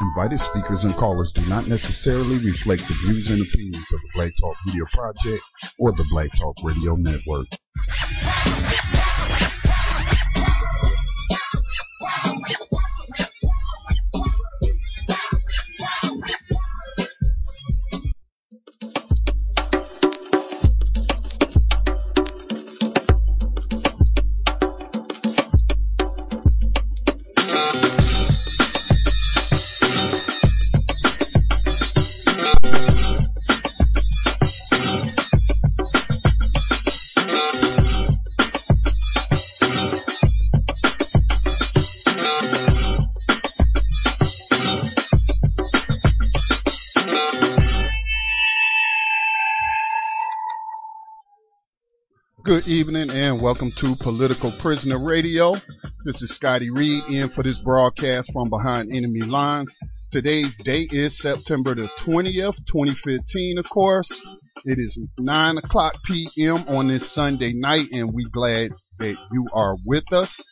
Invited speakers and callers do not necessarily reflect the views and opinions of the Black Talk Media Project or the Black Talk Radio Network. Welcome to Political Prisoner Radio. This is Scotty Reed in for this broadcast from behind enemy lines. Today's date is September the 20th, 2015, of course. It is 9 o'clock p.m. on this Sunday night and we're glad that you are with us.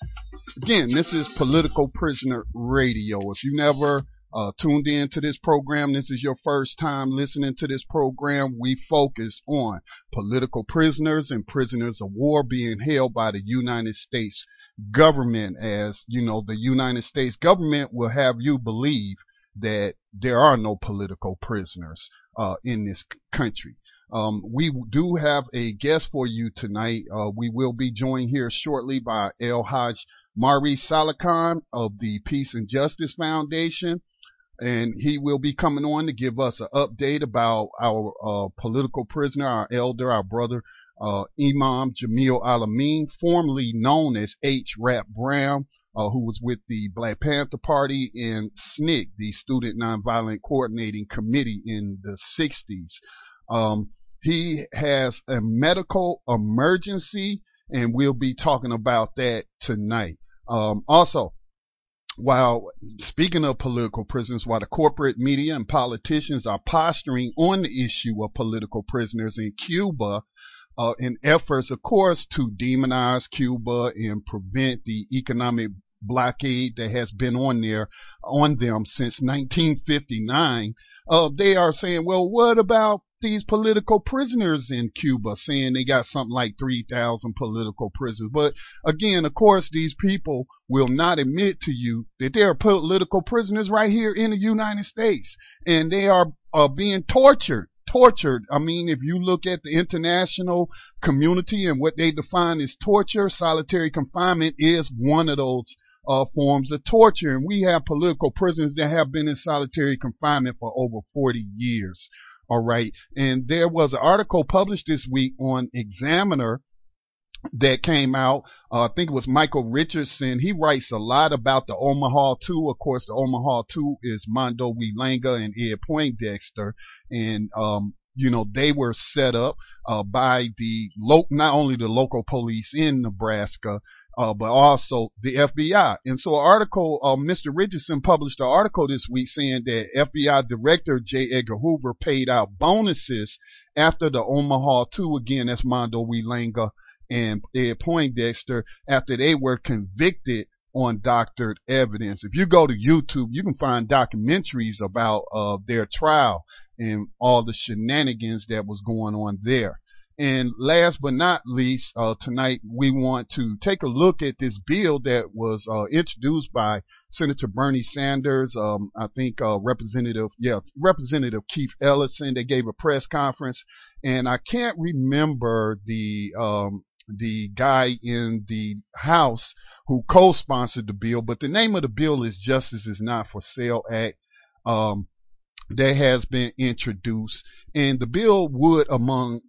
Again, this is Political Prisoner Radio. If you never uh, tuned in to this program, this is your first time listening to this program, we focus on political prisoners and prisoners of war being held by the United States government. As you know, the United States government will have you believe that there are no political prisoners uh, in this country. Um, we do have a guest for you tonight. Uh, we will be joined here shortly by El Haj Maurice Saalakhan of the Peace and Justice Foundation and he will be coming on to give us an update about our uh, political prisoner, our elder, our brother, uh, Imam Jamil Al-Amin, formerly known as H. Rap Brown, uh, who was with the Black Panther Party and SNCC, the Student Nonviolent Coordinating Committee in the 60s. Um, he has a medical emergency, and we'll be talking about that tonight. Um, also, while speaking of political prisoners, while the corporate media and politicians are posturing on the issue of political prisoners in Cuba, uh, in efforts, of course, to demonize Cuba and prevent the economic blockade that has been on there on them since 1959. Uh, they are saying, well, what about these political prisoners in Cuba, saying they got something like 3,000 political prisoners. But again, of course, these people will not admit to you that there are political prisoners right here in the United States, and they are uh, being tortured. Tortured. I mean, if you look at the international community and what they define as torture, solitary confinement is one of those uh, forms of torture. And we have political prisoners that have been in solitary confinement for over 40 years. All right. And there was an article published this week on Examiner that came out. Uh, I think it was Michael Richardson. He writes a lot about the Omaha 2. Of course, the Omaha 2 is Mondo Langa and Ed Poindexter. And, um, you know, they were set up uh, by the lo- not only the local police in Nebraska, uh, but also the FBI. And so, an article, uh, Mr. Richardson published an article this week saying that FBI Director J. Edgar Hoover paid out bonuses after the Omaha 2, again, that's Mondo Langa and Ed Poindexter, after they were convicted on doctored evidence. If you go to YouTube, you can find documentaries about uh, their trial and all the shenanigans that was going on there. And last but not least, uh, tonight we want to take a look at this bill that was uh, introduced by Senator Bernie Sanders. Um, I think uh, Representative, yeah, Representative Keith Ellison. They gave a press conference, and I can't remember the um, the guy in the House who co-sponsored the bill, but the name of the bill is Justice is Not for Sale Act. Um, that has been introduced, and the bill would, among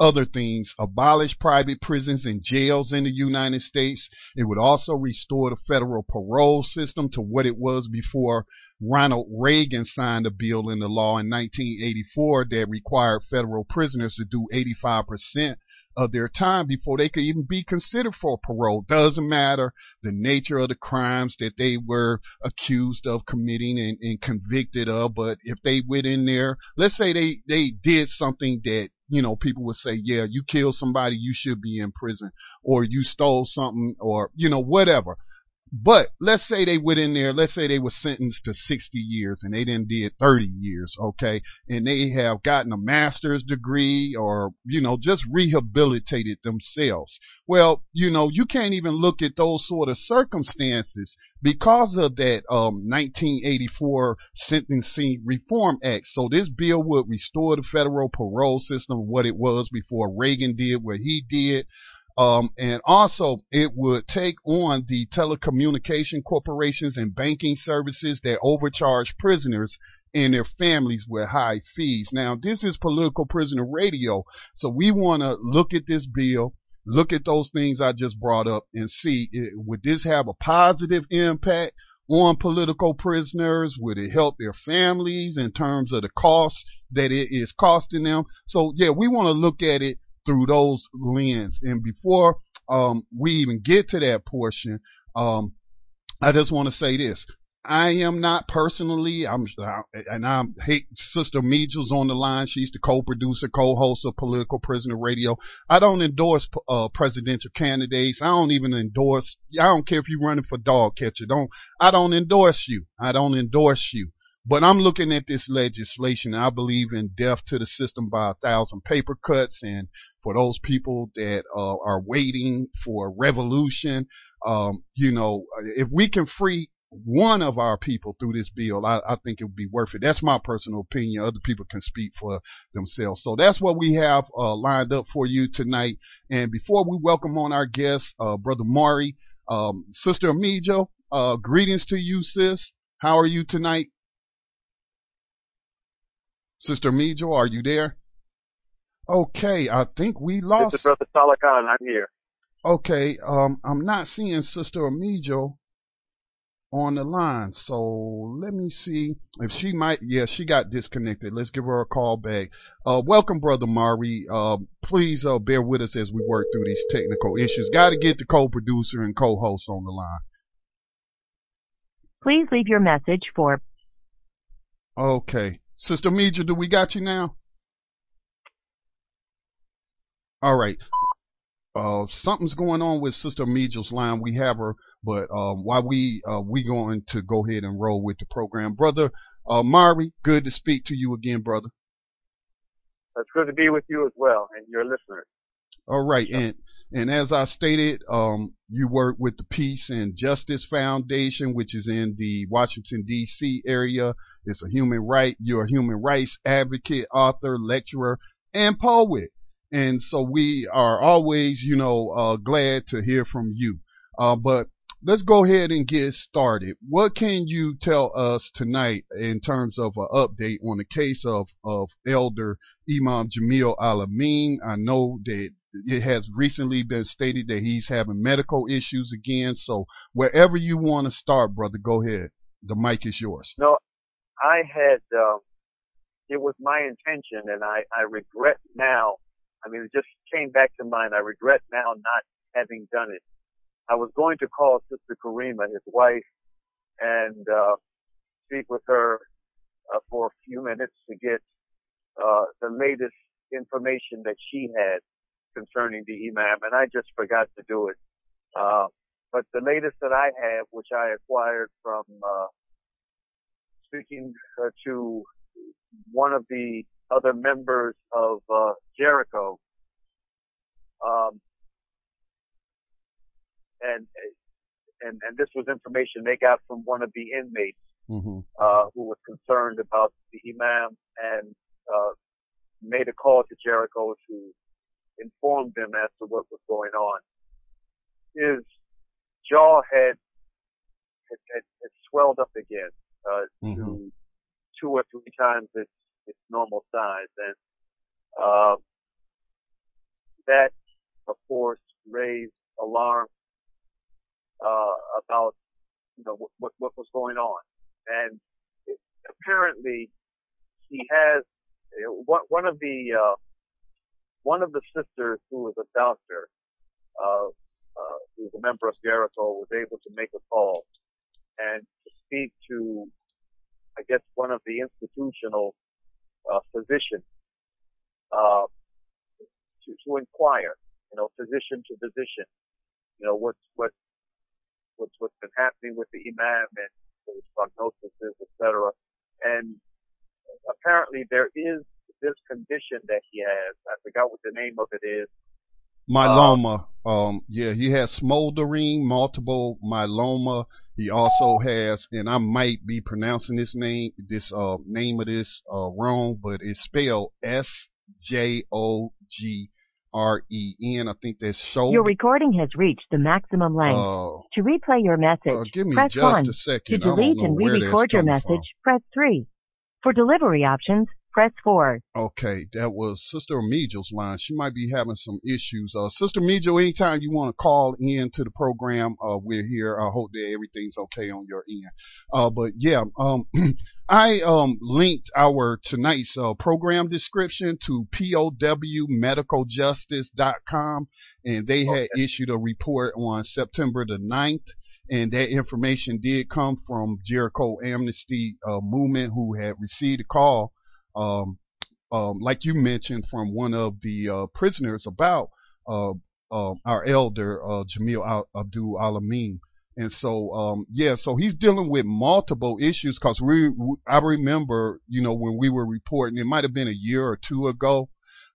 other things, abolish private prisons and jails in the United States. It would also restore the federal parole system to what it was before Ronald Reagan signed a bill into law in 1984 that required federal prisoners to do 85% of their time before they could even be considered for parole. Doesn't matter the nature of the crimes that they were accused of committing and, and convicted of, but if they went in there, let's say they, they did something that you know, people would say, yeah, you killed somebody, you should be in prison, or you stole something, or, you know, whatever. But let's say they went in there, let's say they were sentenced to 60 years and they then did 30 years, okay? And they have gotten a master's degree or, you know, just rehabilitated themselves. Well, you know, you can't even look at those sort of circumstances because of that um, 1984 Sentencing Reform Act. So this bill would restore the federal parole system, what it was before Reagan did what he did. Um, and also, it would take on the telecommunication corporations and banking services that overcharge prisoners and their families with high fees. Now, this is political prisoner radio, so we want to look at this bill, look at those things I just brought up, and see it, would this have a positive impact on political prisoners? Would it help their families in terms of the cost that it is costing them? So, yeah, we want to look at it through those lens. And before um, we even get to that portion, um, I just want to say this. I am not personally, I'm, and I hate Sister Meejels on the line. She's the co-producer, co-host of Political Prisoner Radio. I don't endorse uh, presidential candidates. I don't even endorse. I don't care if you're running for dog catcher. Don't. I don't endorse you. I don't endorse you. But I'm looking at this legislation. I believe in death to the system by a thousand paper cuts. And for those people that uh, are waiting for revolution, um, you know, if we can free one of our people through this bill, I, I, think it would be worth it. That's my personal opinion. Other people can speak for themselves. So that's what we have uh, lined up for you tonight. And before we welcome on our guest, uh, Brother Mauri, um, Sister Amijo, uh, greetings to you, sis. How are you tonight? Sister Mijo, are you there? Okay, I think we lost. This is Brother Saalakhan. I'm here. Okay, um, I'm not seeing Sister Amijo on the line, so let me see if she might. Yeah, she got disconnected. Let's give her a call back. Uh, welcome, Brother Mauri. Uh, please uh, bear with us as we work through these technical issues. Got to get the co-producer and co-host on the line. Please leave your message for. Okay. Sister Meja, do we got you now? All right. Uh, something's going on with Sister Meja's line. We have her, but um, while we uh, we going to go ahead and roll with the program, brother uh, Mauri, good to speak to you again, brother. It's good to be with you as well and your listeners. All right, and and as I stated, um, you work with the Peace and Justice Foundation, which is in the Washington D.C. area. It's a human right. You're a human rights advocate, author, lecturer, and poet. And so we are always, you know, uh, glad to hear from you. Uh, but let's go ahead and get started. What can you tell us tonight in terms of an update on the case of, of Elder Imam Jamil Al-Amin? I know that it has recently been stated that he's having medical issues again. So wherever you want to start, brother, go ahead. The mic is yours. No, I had, uh, it was my intention and I, I regret now. I mean, it just came back to mind. I regret now not having done it. I was going to call Sister Karima, his wife, and, uh, speak with her, uh, for a few minutes to get, uh, the latest information that she had concerning the imam and I just forgot to do it. Uh, but the latest that I have, which I acquired from, uh, speaking uh, to one of the other members of uh, Jericho, um, and and and this was information they got from one of the inmates mm-hmm. uh, who was concerned about the imam and uh, made a call to Jericho to inform them as to what was going on. His jaw had had, had, had swelled up again uh, mm-hmm. to two or three times its, its normal size. And, uh, that, of course, raised alarm, uh, about, you know, what, what, what was going on. And it, apparently he has, one, one of the, uh, one of the sisters who was a doctor, uh, uh, who was a member of Jericho was able to make a call and to speak to I guess one of the institutional uh, physicians uh, to, to inquire, you know, physician to physician, you know, what's what what's what's been happening with the imam and his prognosis, etc. And apparently there is this condition that he has. I forgot what the name of it is. Myeloma. Um, um, yeah, he has smoldering multiple myeloma. He also has, and I might be pronouncing this name, this uh, name of this uh, wrong, but it's spelled S J O G R E N. I think that's shoulder. Your recording has reached the maximum length. Uh, to replay your message, uh, give me press just 1. A second. To delete and re-record your message, from. press 3. For delivery options, press 4. Okay, that was Sister Mejal's line. She might be having some issues. Uh, Sister Mejal, anytime you want to call in to the program, uh, we're here. I hope that everything's okay on your end. Uh, but yeah, um, I um, linked our tonight's uh, program description to powmedicaljustice.com, and they okay. had issued a report on September the 9th and that information did come from Jericho Amnesty uh, Movement, who had received a call um, um, like you mentioned, from one of the uh, prisoners about uh, uh, our elder uh, Jamil Abdul Alamin. And so, um, yeah, so he's dealing with multiple issues because we, I remember, you know, when we were reporting, it might have been a year or two ago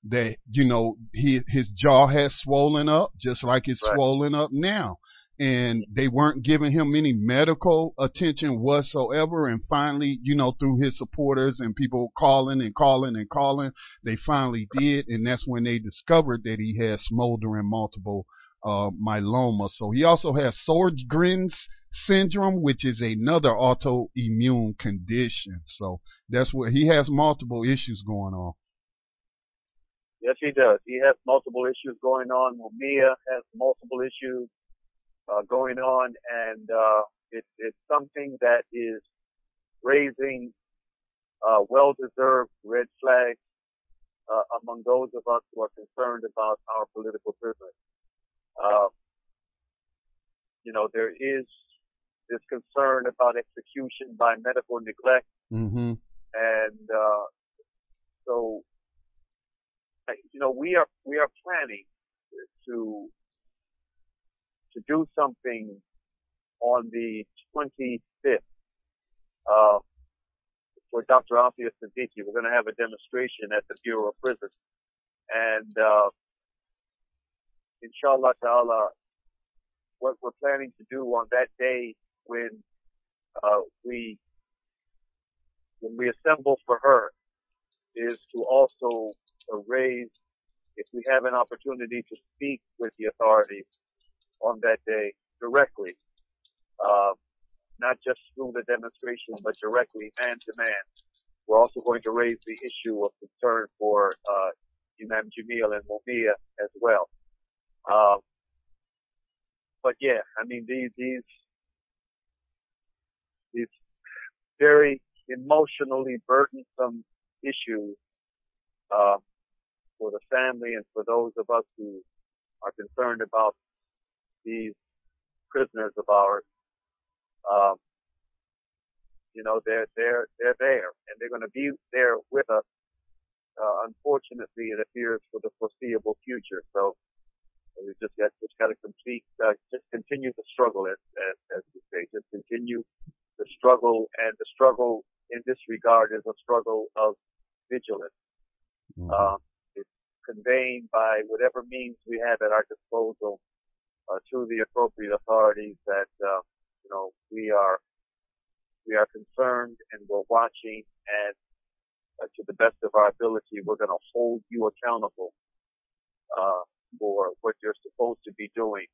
that, you know, he, his jaw has swollen up just like it's right. swollen up now and they weren't giving him any medical attention whatsoever. And finally, you know, through his supporters and people calling and calling and calling, they finally did. And that's when they discovered that he had smoldering multiple uh, myeloma. So he also has Sjogren's syndrome, which is another autoimmune condition. So that's what he has multiple issues going on. Yes, he does. He has multiple issues going on. Mumia has multiple issues uh, going on, and uh, it, it's something that is raising uh, well-deserved red flags uh, among those of us who are concerned about our political prisoners. Uh, you know, there is this concern about execution by medical neglect, mm-hmm. and uh, so you know we are we are planning to to do something on the 25th uh, for Dr. Afia Siddiqui. We're going to have a demonstration at the Bureau of Prisons. And uh, inshallah ta'ala, what we're planning to do on that day when uh, we when we assemble for her is to also raise, if we have an opportunity to speak with the authorities, on that day directly, uh, not just through the demonstration, but directly man to man. We're also going to raise the issue of concern for uh, Imam Jamil and Mumia as well. Um, but yeah, I mean these these these very emotionally burdensome issues uh, for the family and for those of us who are concerned about these prisoners of ours, um, you know, they're they're they're there, and they're going to be there with us. Uh, unfortunately, it appears for the foreseeable future. So we just got just got to complete, uh, just continue the struggle, as, as as we say, just continue the struggle, and the struggle in this regard is a struggle of vigilance. Mm-hmm. Um, it's conveying by whatever means we have at our disposal uh, to the appropriate authorities that uh, you know we are we are concerned and we're watching and uh, to the best of our ability we're going to hold you accountable uh, for what you're supposed to be doing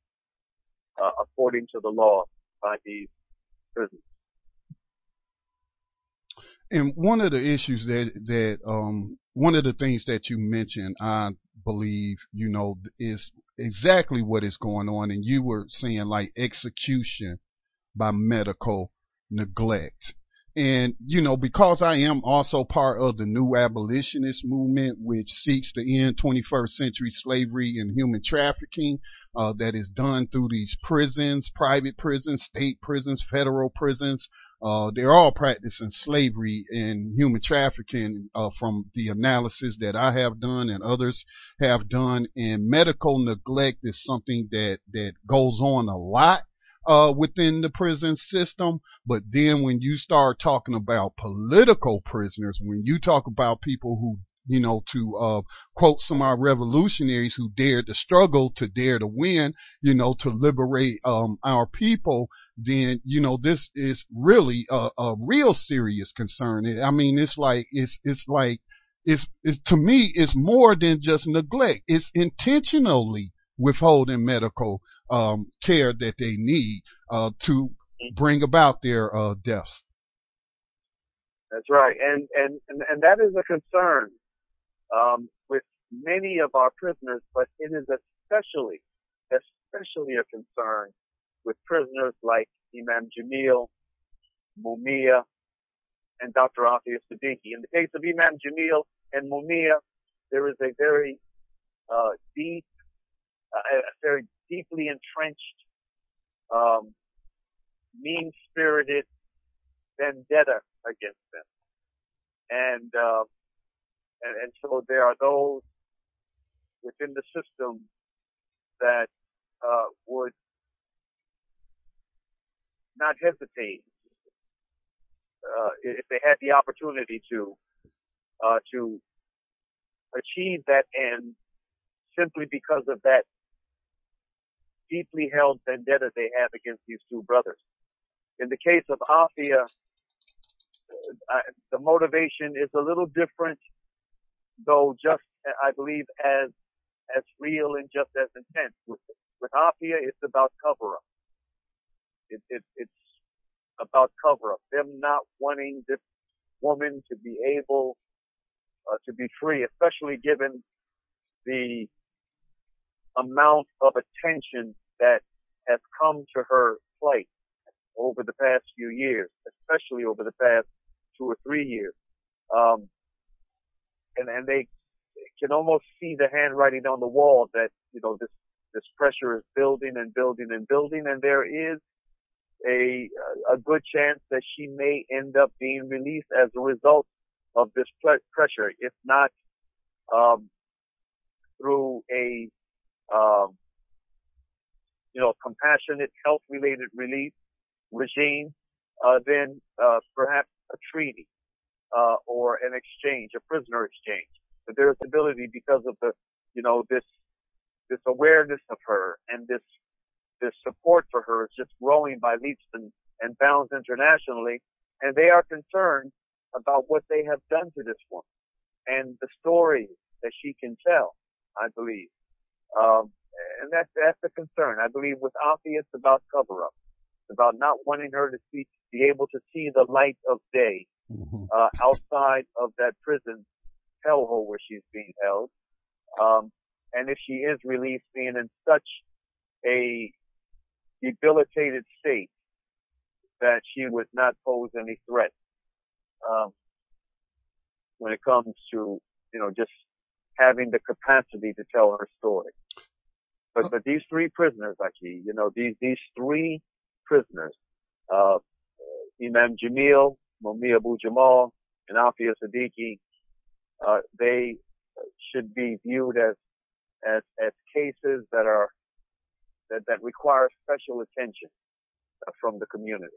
uh, according to the law by these prisons. And one of the issues that that um, one of the things that you mentioned, I believe, you know, is exactly what is going on. And you were saying like execution by medical neglect. And, you know, because I am also part of the new abolitionist movement, which seeks to end 21st century slavery and human trafficking, uh, that is done through these prisons, private prisons, state prisons, federal prisons, uh, they're all practicing slavery and human trafficking uh, from the analysis that I have done and others have done. And medical neglect is something that, that goes on a lot. uh, within the prison system. But then when you start talking about political prisoners, when you talk about people who you know, to uh, quote some of our revolutionaries who dared to struggle, to dare to win, you know, to liberate um, our people, then you know this is really a, a real serious concern. I mean, it's like it's it's like it's, it's to me it's more than just neglect. It's intentionally withholding medical um, care that they need uh, to bring about their uh, deaths. That's right, and and and, and that is a concern um, with many of our prisoners, but it is especially especially a concern with prisoners like Imam Jamil, Mumia, and Dr. Afia Siddiqui. In the case of Imam Jamil and Mumia, there is a very uh, deep, uh, a very deeply entrenched, um, mean-spirited vendetta against them. And, uh, and, and so there are those within the system that uh, would not hesitate uh, if they had the opportunity to uh, to achieve that end simply because of that deeply held vendetta they have against these two brothers. In the case of Afia, uh, the motivation is a little different, though just, I believe, as as real and just as intense. With, with Afia, it's about cover up. It, it, it's about cover up. Them not wanting this woman to be able uh, to be free, especially given the amount of attention that has come to her plight over the past few years, especially over the past two or three years. Um, and, and they can almost see the handwriting on the wall that, you know, this, this pressure is building and building and building. And there is a, a good chance that she may end up being released as a result of this pressure, if not, um, through a, um, you know, compassionate health related release regime, uh, then, uh, perhaps a treaty, uh, or an exchange, a prisoner exchange. But there's ability because of the, you know, this, this awareness of her and this this support for her is just growing by leaps and, and bounds internationally. And they are concerned about what they have done to this woman and the story that she can tell, I believe. Um, and that's, that's the concern. I believe with Afi, it's about cover up. About not wanting her to see, be able to see the light of day, mm-hmm. uh, outside of that prison hellhole where she's being held. Um, and if she is released, being in such a debilitated state that she would not pose any threat um, when it comes to you know just having the capacity to tell her story. But but these three prisoners, actually, you know these these three prisoners, uh, Imam Jamil, Mumia Abu Jamal, and Afia Siddiqui, uh, they should be viewed as as as cases that are that, that require special attention uh, from the community.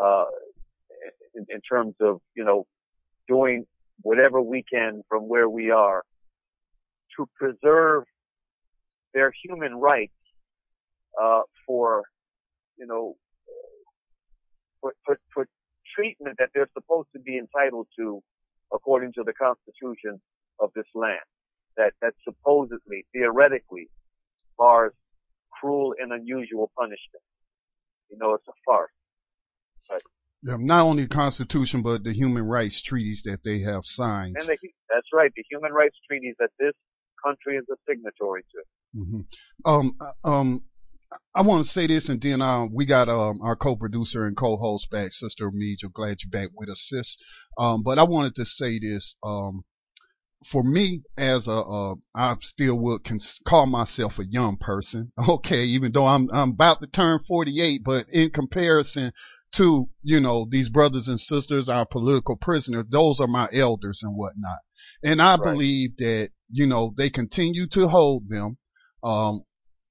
Uh, in, in terms of, you know, doing whatever we can from where we are to preserve their human rights, uh, for, you know, for, for, for treatment that they're supposed to be entitled to according to the constitution of this land that, that supposedly, theoretically, bars cruel and unusual punishment. You know, it's a farce. Yeah, not only the Constitution, but the human rights treaties that they have signed. And the, that's right, the human rights treaties that this country is a signatory to. Mm-hmm. Um, uh, um, I want to say this, and then uh, we got um, our co-producer and co-host back, Sister Mead. glad you're back with us, sis. Um, but I wanted to say this. Um, for me, as a, uh, still would cons- call myself a young person. Okay, even though I'm I'm about to turn 48, but in comparison to you know these brothers and sisters, our political prisoners, those are my elders and whatnot. And I right. believe that you know they continue to hold them. Um,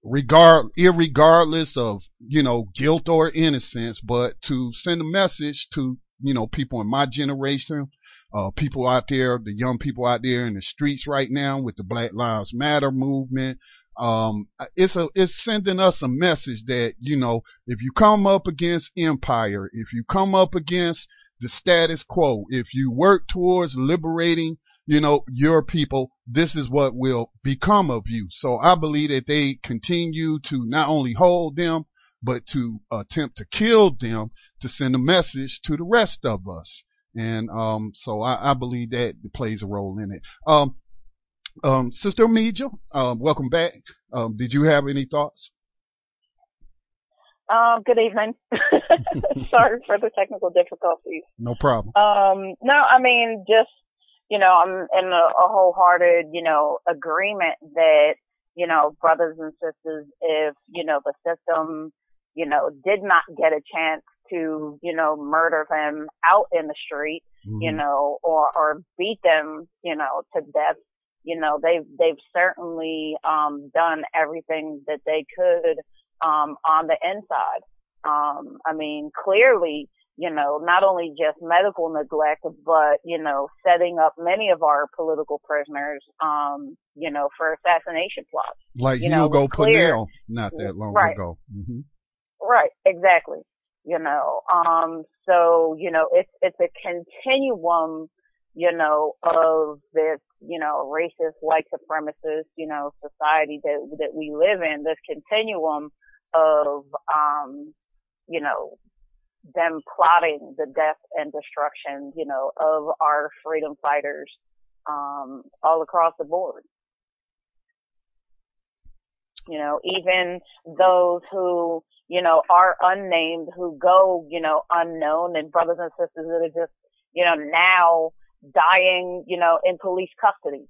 regard, irregardless of, you know, guilt or innocence, but to send a message to, you know, people in my generation, uh, people out there, the young people out there in the streets right now with the Black Lives Matter movement. Um, it's a, it's sending us a message that, you know, if you come up against empire, if you come up against the status quo, if you work towards liberating you know, your people, this is what will become of you. So I believe that they continue to not only hold them, but to attempt to kill them to send a message to the rest of us. And um, so I, I, believe that plays a role in it. Um, um, Sister Meja, um, welcome back. Um, did you have any thoughts? Um, good evening. Sorry for the technical difficulties. No problem. Um, no, I mean, just you know, I'm in a, a wholehearted, you know, agreement that, you know, brothers and sisters, if, you know, the system, you know, did not get a chance to, you know, murder them out in the street, mm-hmm. you know, or, or beat them, you know, to death, you know, they've, they've certainly, um, done everything that they could, um, on the inside. Um, I mean, clearly, you know, not only just medical neglect, but, you know, setting up many of our political prisoners, um, you know, for assassination plots. Like you Hugo know, Pinell not that long right. ago. Mm-hmm. Right, exactly. You know, um, so, you know, it's, it's a continuum, you know, of this, you know, racist, white supremacist, you know, society that, that we live in, this continuum of, um, you know, them plotting the death and destruction, you know, of our freedom fighters, um, all across the board. You know, even those who, you know, are unnamed, who go, you know, unknown and brothers and sisters that are just, you know, now dying, you know, in police custody,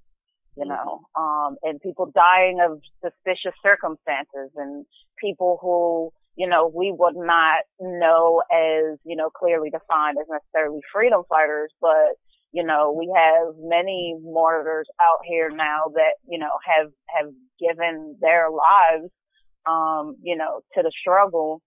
you know, um, and people dying of suspicious circumstances and people who, you know, we would not know as, you know, clearly defined as necessarily freedom fighters, but, you know, we have many martyrs out here now that, you know, have, have given their lives, um, you know, to the struggle.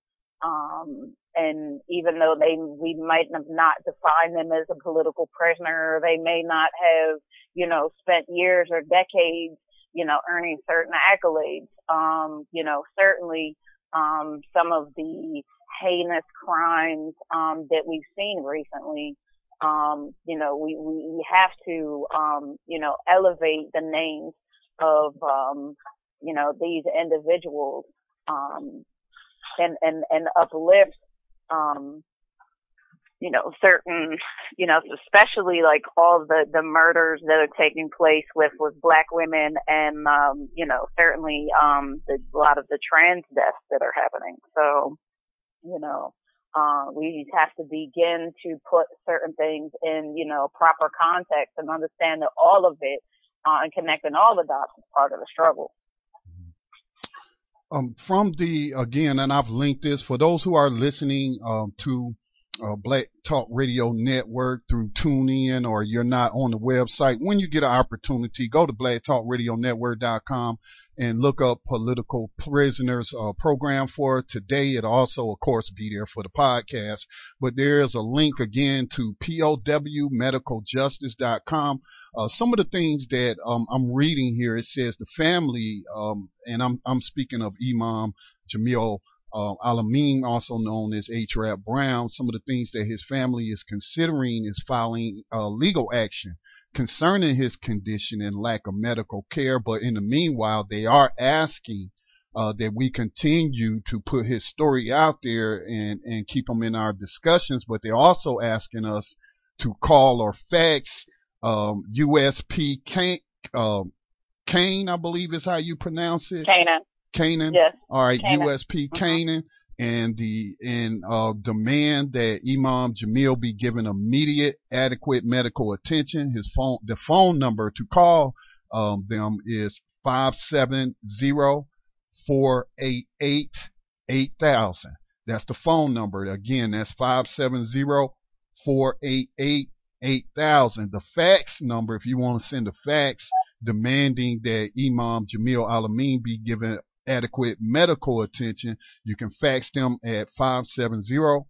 Um, and even though they, we might have not defined them as a political prisoner, they may not have, you know, spent years or decades, you know, earning certain accolades. Um, you know, certainly, um, some of the heinous crimes um, that we've seen recently. Um, you know, we, we have to, um, you know, elevate the names of, um, you know, these individuals, um, and, and, and uplift, um, you know, certain, you know, especially like all the, the murders that are taking place with, with black women and, um, you know, certainly, um, the, a lot of the trans deaths that are happening. So, you know, uh, we have to begin to put certain things in, you know, proper context and understand that all of it, uh, and connecting all the dots is part of the struggle. Um, from the, again, and I've linked this for those who are listening, um, to, uh, Black Talk Radio Network through TuneIn or you're not on the website, when you get an opportunity, go to blacktalkradionetwork.com and look up political prisoners uh, program for today. It'll also, of course, be there for the podcast. But there is a link again to powmedicaljustice.com. Uh, some of the things that um, I'm reading here, it says the family, um, and I'm I'm speaking of Imam Jamil uh, Al-Amin, also known as H. Rap Brown, some of the things that his family is considering is filing uh, legal action concerning his condition and lack of medical care. But in the meanwhile, they are asking uh, that we continue to put his story out there and, and keep him in our discussions. But they're also asking us to call or fax um, USP Kane, uh, Kane, I believe is how you pronounce it. Canaan. Canaan. Yes. All right, Canaan. USP mm-hmm. Canaan. And the and uh, demand that Imam Jamil be given immediate, adequate medical attention. His phone, the phone number to call um, them is five seven zero four eight eight eight thousand. That's the phone number. Again, that's five seven zero four eight eight eight thousand. The fax number, if you want to send a fax demanding that Imam Jamil Al-Amin be given adequate medical attention, you can fax them at 570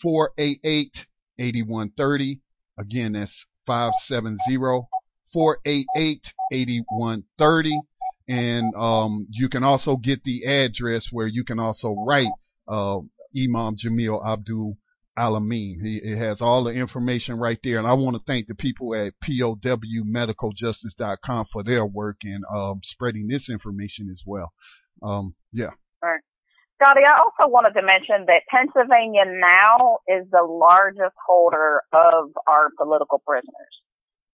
488 8130. Again, that's 570 488 8130. And um, you can also get the address where you can also write uh, Imam Jamil Abdul Al-Amin. He, it has all the information right there. And I want to thank the people at POWMedicalJustice.com for their work in um, spreading this information as well. Um, yeah. Right. Scotty, I also wanted to mention that Pennsylvania now is the largest holder of our political prisoners.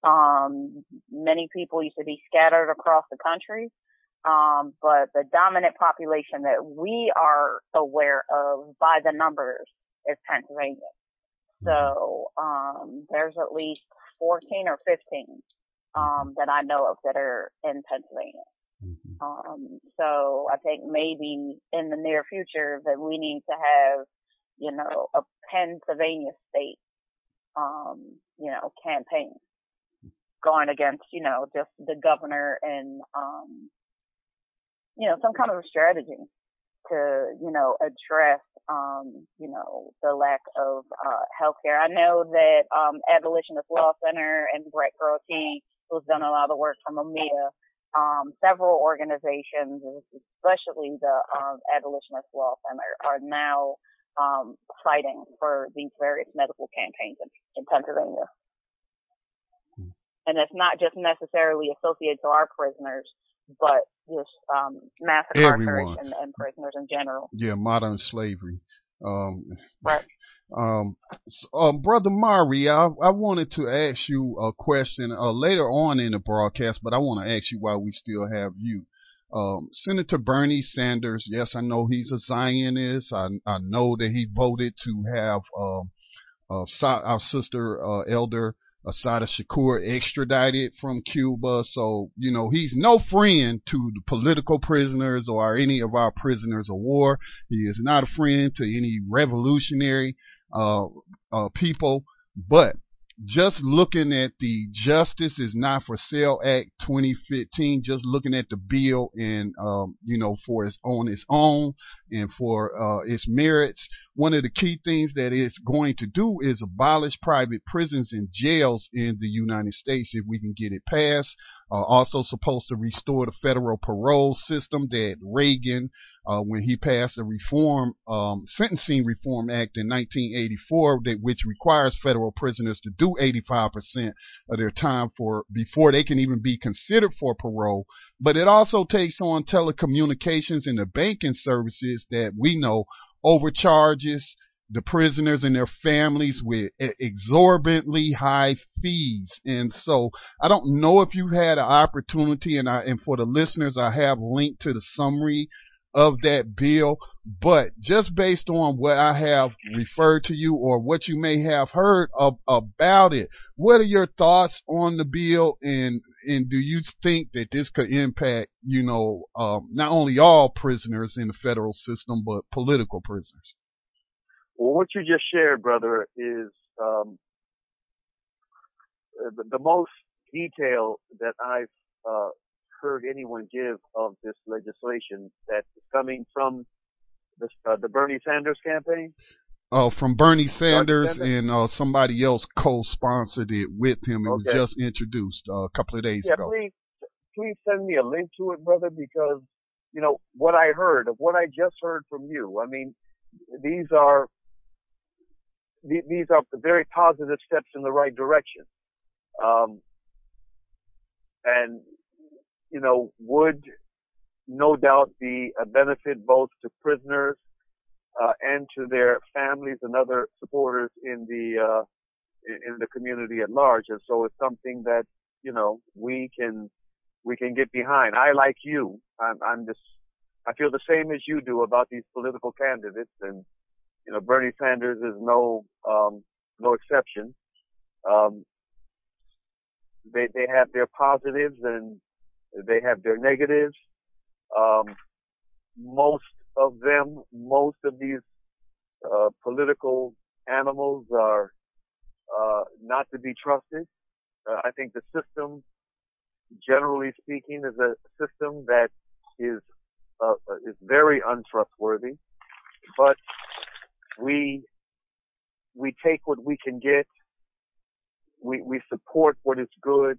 Um, many people used to be scattered across the country. Um, but the dominant population that we are aware of by the numbers is Pennsylvania. So, um, there's at least 14 or 15, um, that I know of that are in Pennsylvania. Mm-hmm. Um, so I think maybe in the near future that we need to have, you know, a Pennsylvania state, um, you know, campaign going against, you know, just the governor and, um, you know, some kind of a strategy to, you know, address, um, you know, the lack of, uh, healthcare. I know that, um, Abolitionist Law Center and Bret Grote, who's done a lot of work from AMIA, um, several organizations, especially the, um, Abolitionist Law Center are now, um, fighting for these various medical campaigns in, in Pennsylvania. Hmm. And it's not just necessarily associated to our prisoners, but just um, mass incarceration and prisoners in general. Yeah, modern slavery. Um, right. Um, so, um, Brother Mauri, I, I wanted to ask you a question uh, later on in the broadcast, but I want to ask you why we still have you. Um, Senator Bernie Sanders, yes, I know he's a Zionist. I, I know that he voted to have um, uh, our sister uh, Elder Assata Shakur extradited from Cuba. So, you know, he's no friend to the political prisoners or any of our prisoners of war. He is not a friend to any revolutionary uh, uh, people. But just looking at the Justice is Not for Sale Act 2015, just looking at the bill and, um, you know, for its on its own and for uh, its merits, one of the key things that it's going to do is abolish private prisons and jails in the United States if we can get it passed. Uh, also supposed to restore the federal parole system that Reagan, uh, when he passed the reform, um, sentencing reform act in 1984, that which requires federal prisoners to do 85% of their time for before they can even be considered for parole. But it also takes on telecommunications and the banking services that we know overcharges the prisoners and their families with exorbitantly high fees. And so I don't know if you had an opportunity and I, and for the listeners, I have linked to the summary of that bill, but just based on what I have referred to you or what you may have heard of, about it, what are your thoughts on the bill and and do you think that this could impact, you know, um, not only all prisoners in the federal system, but political prisoners? Well, what you just shared, brother, is um, the, the, most detail that I've uh, heard anyone give of this legislation that is coming from this, uh, the Bernie Sanders campaign. Oh, from Bernie Sanders, Sanders? and uh, somebody else co-sponsored it with him. It okay. was just introduced uh, a couple of days yeah, ago. Please, please send me a link to it, brother, because you know what I heard of what I just heard from you. I mean, these are these are very positive steps in the right direction. Um, and you know, would no doubt be a benefit both to prisoners uh, and to their families and other supporters in the uh, in the community at large. And so it's something that you know we can we can get behind. I like you. I'm, I'm just I feel the same as you do about these political candidates, and you know Bernie Sanders is no um, no exception. Um, they they have their positives and they have their negatives. Um, most of them, most of these uh, political animals are uh, not to be trusted. Uh, I think the system, generally speaking, is a system that is uh, is very untrustworthy, but we we take what we can get. We we support what is good,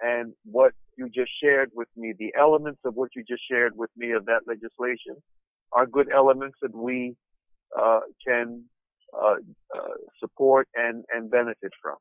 and what you just shared with me, the elements of what you just shared with me of that legislation, are good elements that we uh, can uh, uh, support and and benefit from.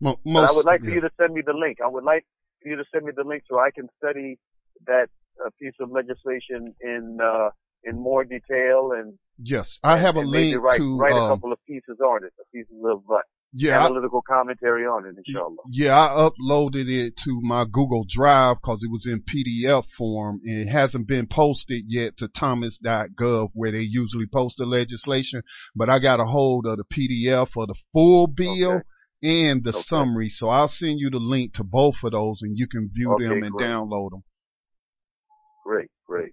Most, I would like for you to send me the link. I would like for you to send me the link so I can study that uh, piece of legislation in uh, in more detail and yes, I have and, a link write, to write a couple of pieces on it, pieces of uh, yeah, analytical I, commentary on it, inshallah. Yeah, I uploaded it to my Google Drive because it was in PDF form and it hasn't been posted yet to thomas.gov where they usually post the legislation. But I got a hold of the PDF for the full bill. Okay and the okay. summary. So I'll send you the link to both of those and you can view okay, them and great. download them. Great, great.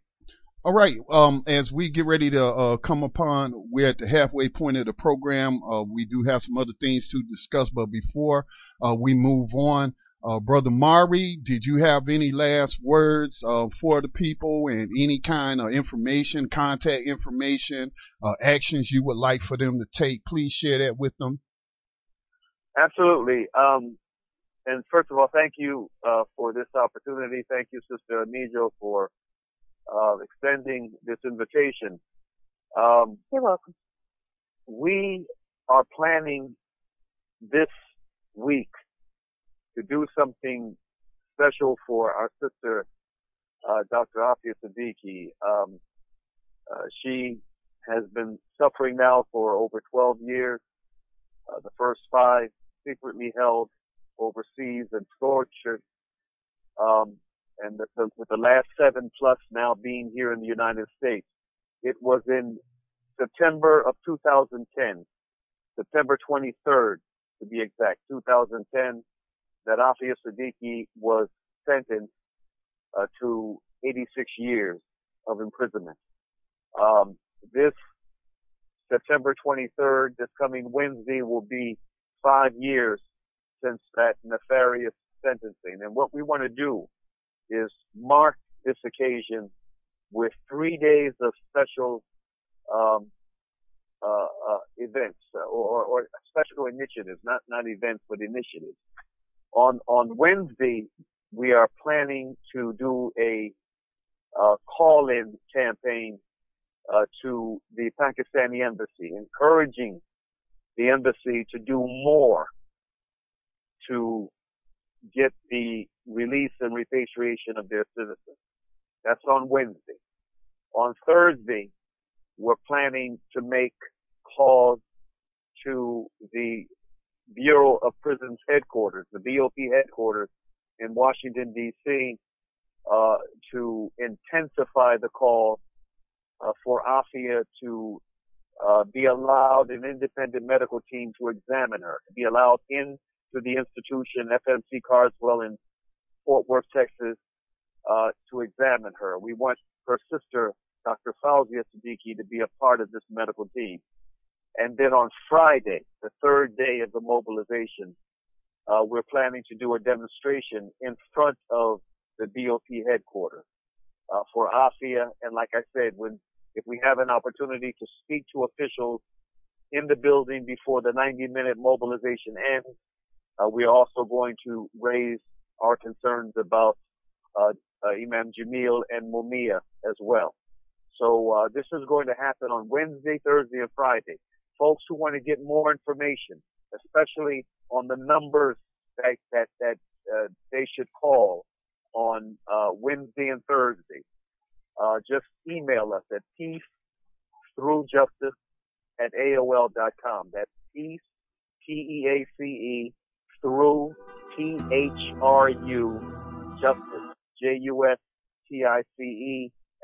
All right. Um, as we get ready to uh, come upon, we're at the halfway point of the program. Uh, we do have some other things to discuss, but before uh, we move on, uh, Brother Mauri, did you have any last words uh, for the people and any kind of information, contact information, uh, actions you would like for them to take? Please share that with them. Absolutely. Um, and first of all, thank you uh, for this opportunity. Thank you, Sister Anijo, for uh, extending this invitation. Um, You're welcome. We are planning this week to do something special for our sister, uh, Dr. Aafia Siddiqui. Um, uh, she has been suffering now for over 12 years. Uh, the first five secretly held overseas and tortured. Um, and the, the, with the last seven plus now being here in the United States. It was in September of 2010, September 23rd to be exact, 2010, that Aafia Siddiqui was sentenced uh, to 86 years of imprisonment. Um, this September 23rd, this coming Wednesday, will be five years since that nefarious sentencing. And what we want to do is mark this occasion with three days of special um, uh, uh, events or, or, special initiatives, not not events but initiatives. On on Wednesday, we are planning to do a uh, call-in campaign uh, to the Pakistani embassy, encouraging the embassy to do more to get the release and repatriation of their citizens. That's on Wednesday. On Thursday, we're planning to make calls to the Bureau of Prisons headquarters, the BOP headquarters in Washington D.C., uh, to intensify the call uh, for Aafia to uh, be allowed an independent medical team to examine her, to be allowed into the institution, FMC Carswell in Fort Worth, Texas, uh, to examine her. We want her sister, Dr. Fauzia Siddiqui, to be a part of this medical team. And then on Friday, the third day of the mobilization, uh, we're planning to do a demonstration in front of the BOP headquarters uh, for Aafia. And like I said, when if we have an opportunity to speak to officials in the building before the 90-minute mobilization ends, uh, we are also going to raise our concerns about uh, uh, Imam Jamil and Mumia as well. So uh, this is going to happen on Wednesday, Thursday, and Friday. Folks who want to get more information, especially on the numbers that that that uh, they should call on uh, Wednesday and Thursday, uh, just email us at peace through justice at AOL.com. That's peace, P-E-A-C-E, through T-H-R-U, justice, J-U-S-T-I-C-E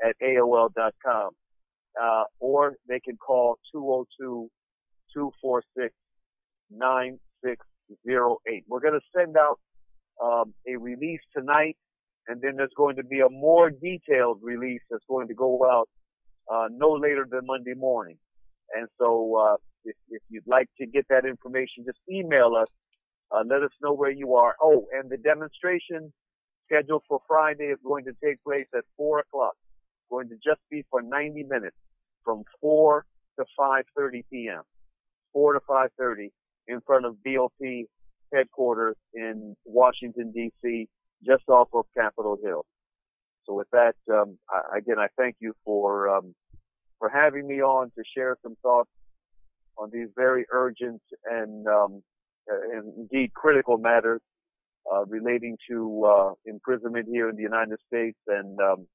at AOL.com. Uh, or they can call 202-246-9608. We're going to send out um, a release tonight and then there's going to be a more detailed release that's going to go out uh, no later than Monday morning. And so uh, if, if, you'd like to get that information, just email us. Uh, let us know where you are. Oh, and the demonstration scheduled for Friday is going to take place at 4 o'clock. Going to just be for 90 minutes from 4 to 5.30 p.m. 4 to 5.30 in front of BOP headquarters in Washington, D.C., just off of Capitol Hill. So with that, um, I, again, I thank you for um, for having me on to share some thoughts on these very urgent and, um, indeed critical matters uh, relating to uh, imprisonment here in the United States. And um,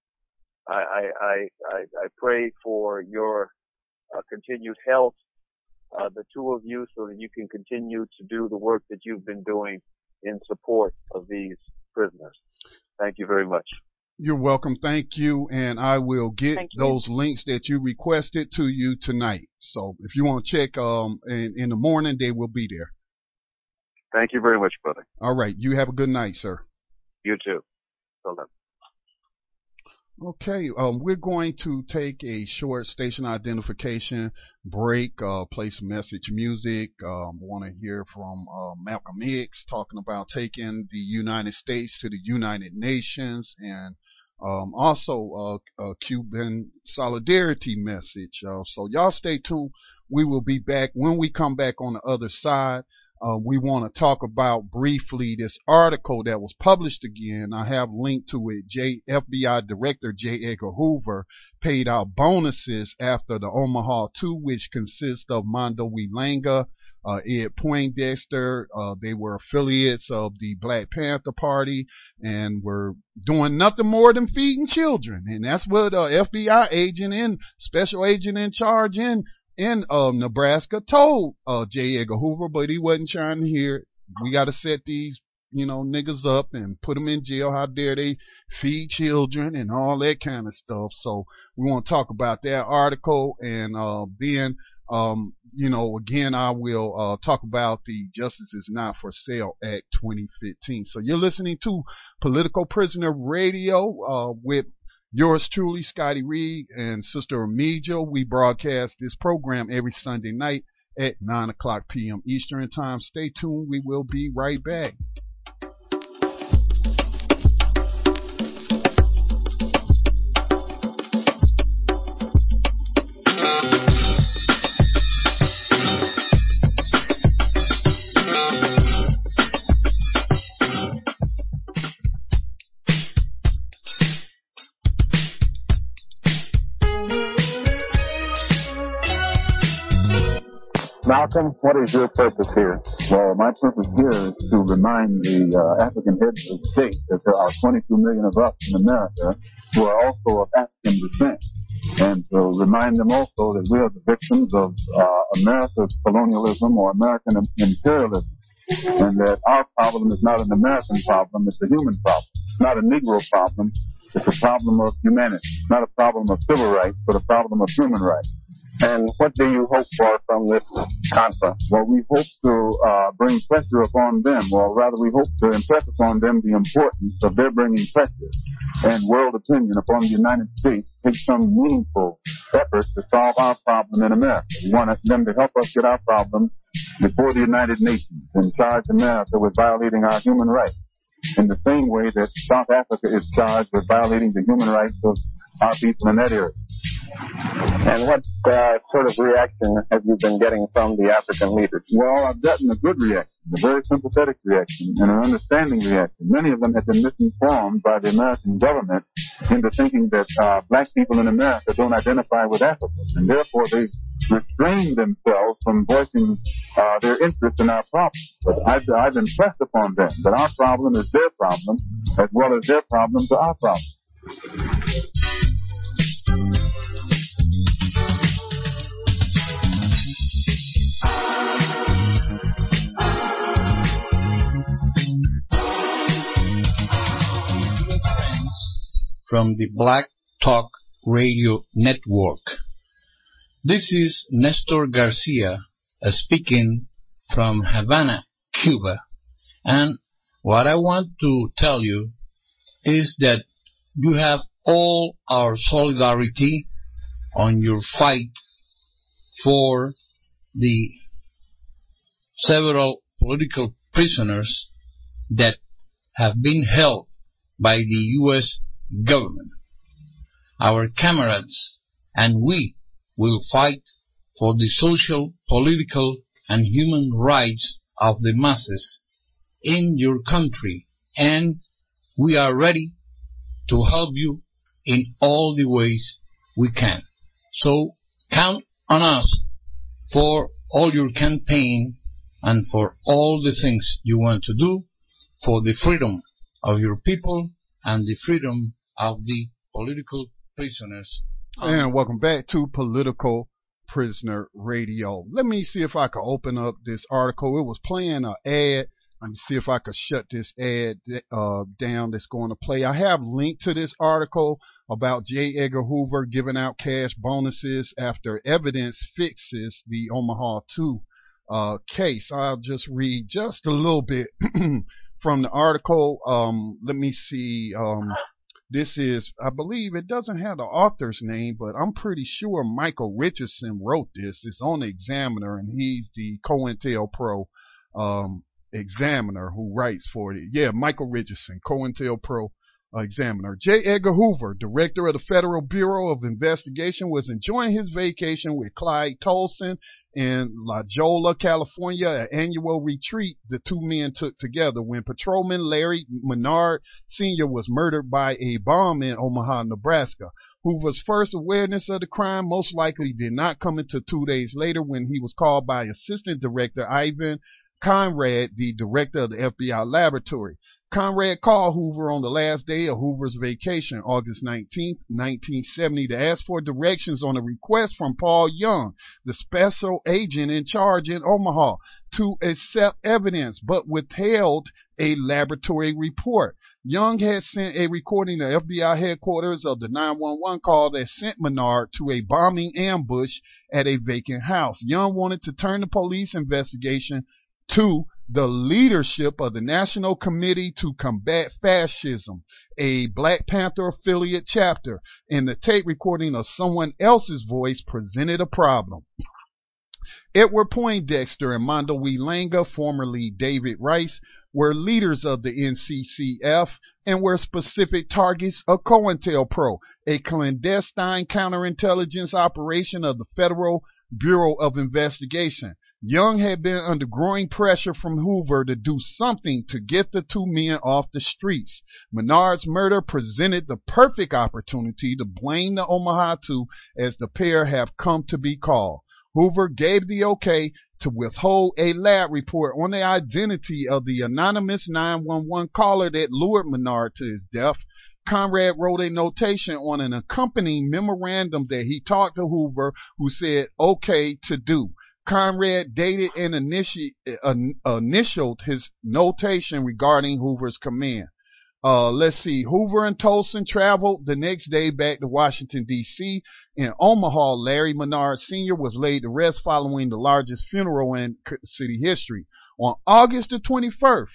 I, I, I, I, pray for your uh, continued health, uh, the two of you, so that you can continue to do the work that you've been doing in support of these prisoners. Thank you very much. You're welcome. Thank you. And I will get those links that you requested to you tonight. So if you want to check um in, in the morning, they will be there. Thank you very much, brother. All right. You have a good night, sir. You too. So then. Okay, um, we're going to take a short station identification break, uh, play some message music. Um, want to hear from uh, Malcolm X talking about taking the United States to the United Nations and um, also uh, a Cuban solidarity message. Uh, so y'all stay tuned. We will be back when we come back on the other side. Uh, we want to talk about briefly this article that was published again. I have linked to it. J, FBI Director J. Edgar Hoover paid out bonuses after the Omaha 2, which consists of Mondo We Langa, uh, Ed Poindexter. Uh, they were affiliates of the Black Panther Party and were doing nothing more than feeding children. And that's what uh, FBI agent and special agent in charge in in uh, Nebraska told uh, J. Edgar Hoover, but he wasn't trying to hear. We got to set these, you know, niggas up and put them in jail. How dare they feed children and all that kind of stuff. So we want to talk about that article and uh, then, um, you know, again, I will uh, talk about the Justice is Not for Sale Act 2015. So you're listening to Political Prisoner Radio uh, with Yours truly, Scotty Reed and Sister Amijo. We broadcast this program every Sunday night at 9 o'clock p.m. Eastern Time. Stay tuned. We will be right back. Malcolm, what is your purpose here? Well, my purpose here is to remind the uh, African heads of state that there are 22 million of us in America who are also of African descent. And to remind them also that we are the victims of uh, America's colonialism or American imperialism. And that our problem is not an American problem, it's a human problem. It's not a Negro problem, it's a problem of humanity. It's not a problem of civil rights, but a problem of human rights. And what do you hope for from this conference? Well, we hope to uh, bring pressure upon them, or rather, we hope to impress upon them the importance of their bringing pressure and world opinion upon the United States to take some meaningful efforts to solve our problem in America. We want them to help us get our problem before the United Nations and charge America with violating our human rights in the same way that South Africa is charged with violating the human rights of our people in that area. And what uh, sort of reaction have you been getting from the African leaders? Well, I've gotten a good reaction, a very sympathetic reaction, and an understanding reaction. Many of them have been misinformed by the American government into thinking that uh, black people in America don't identify with Africans, and therefore they restrain themselves from voicing uh, their interest in our problem. But I've, I've impressed upon them that our problem is their problem as well as their problems are our problem. From the Black Talk Radio Network. This is Nestor Garcia uh, speaking from Havana, Cuba. And what I want to tell you is that you have all our solidarity on your fight for the several political prisoners that have been held by the U.S. government. Our comrades and we will fight for the social, political, and human rights of the masses in your country, and we are ready to help you in all the ways we can. So count on us for all your campaign and for all the things you want to do for the freedom of your people and the freedom of the political prisoners. And welcome back to Political Prisoner Radio. Let me see if I can open up this article. It was playing an ad. Let me see if I can shut this ad uh, down that's going to play. I have linked to this article about J. Edgar Hoover giving out cash bonuses after evidence fixes the Omaha 2 uh, case. I'll just read just a little bit from the article. Um, let me see. Um, this is, I believe, it doesn't have the author's name, but I'm pretty sure Michael Richardson wrote this. It's on the Examiner, and he's the COINTELPRO um, examiner who writes for it. Yeah, Michael Richardson, COINTELPRO Uh, examiner. J. Edgar Hoover, director of the Federal Bureau of Investigation, was enjoying his vacation with Clyde Tolson in La Jolla, California, an annual retreat the two men took together when patrolman Larry Minard Sr. was murdered by a bomb in Omaha, Nebraska. Hoover's first awareness of the crime most likely did not come until two days later when he was called by Assistant Director Ivan Conrad, the director of the FBI laboratory. Conrad called Hoover on the last day of Hoover's vacation, August 19, 1970, to ask for directions on a request from Paul Young, the special agent in charge in Omaha, to accept evidence, but withheld a laboratory report. Young had sent a recording to FBI headquarters of the 911 call that sent Minard to a bombing ambush at a vacant house. Young wanted to turn the police investigation to the leadership of the National Committee to Combat Fascism, a Black Panther affiliate chapter, and the tape recording of someone else's voice presented a problem. Edward Poindexter and Mondo We Langa, formerly David Rice, were leaders of the NCCF and were specific targets of COINTELPRO, a clandestine counterintelligence operation of the Federal Bureau of Investigation. Young had been under growing pressure from Hoover to do something to get the two men off the streets. Minard's murder presented the perfect opportunity to blame the Omaha Two as the pair have come to be called. Hoover gave the okay to withhold a lab report on the identity of the anonymous 911 caller that lured Minard to his death. Conrad wrote a notation on an accompanying memorandum that he talked to Hoover, who said okay to do. Conrad dated and initi- uh, initialed his notation regarding Hoover's command. Uh, let's see. Hoover and Tolson traveled the next day back to Washington, D.C. In Omaha, Larry Minard Sr. was laid to rest following the largest funeral in city history. On August the 21st,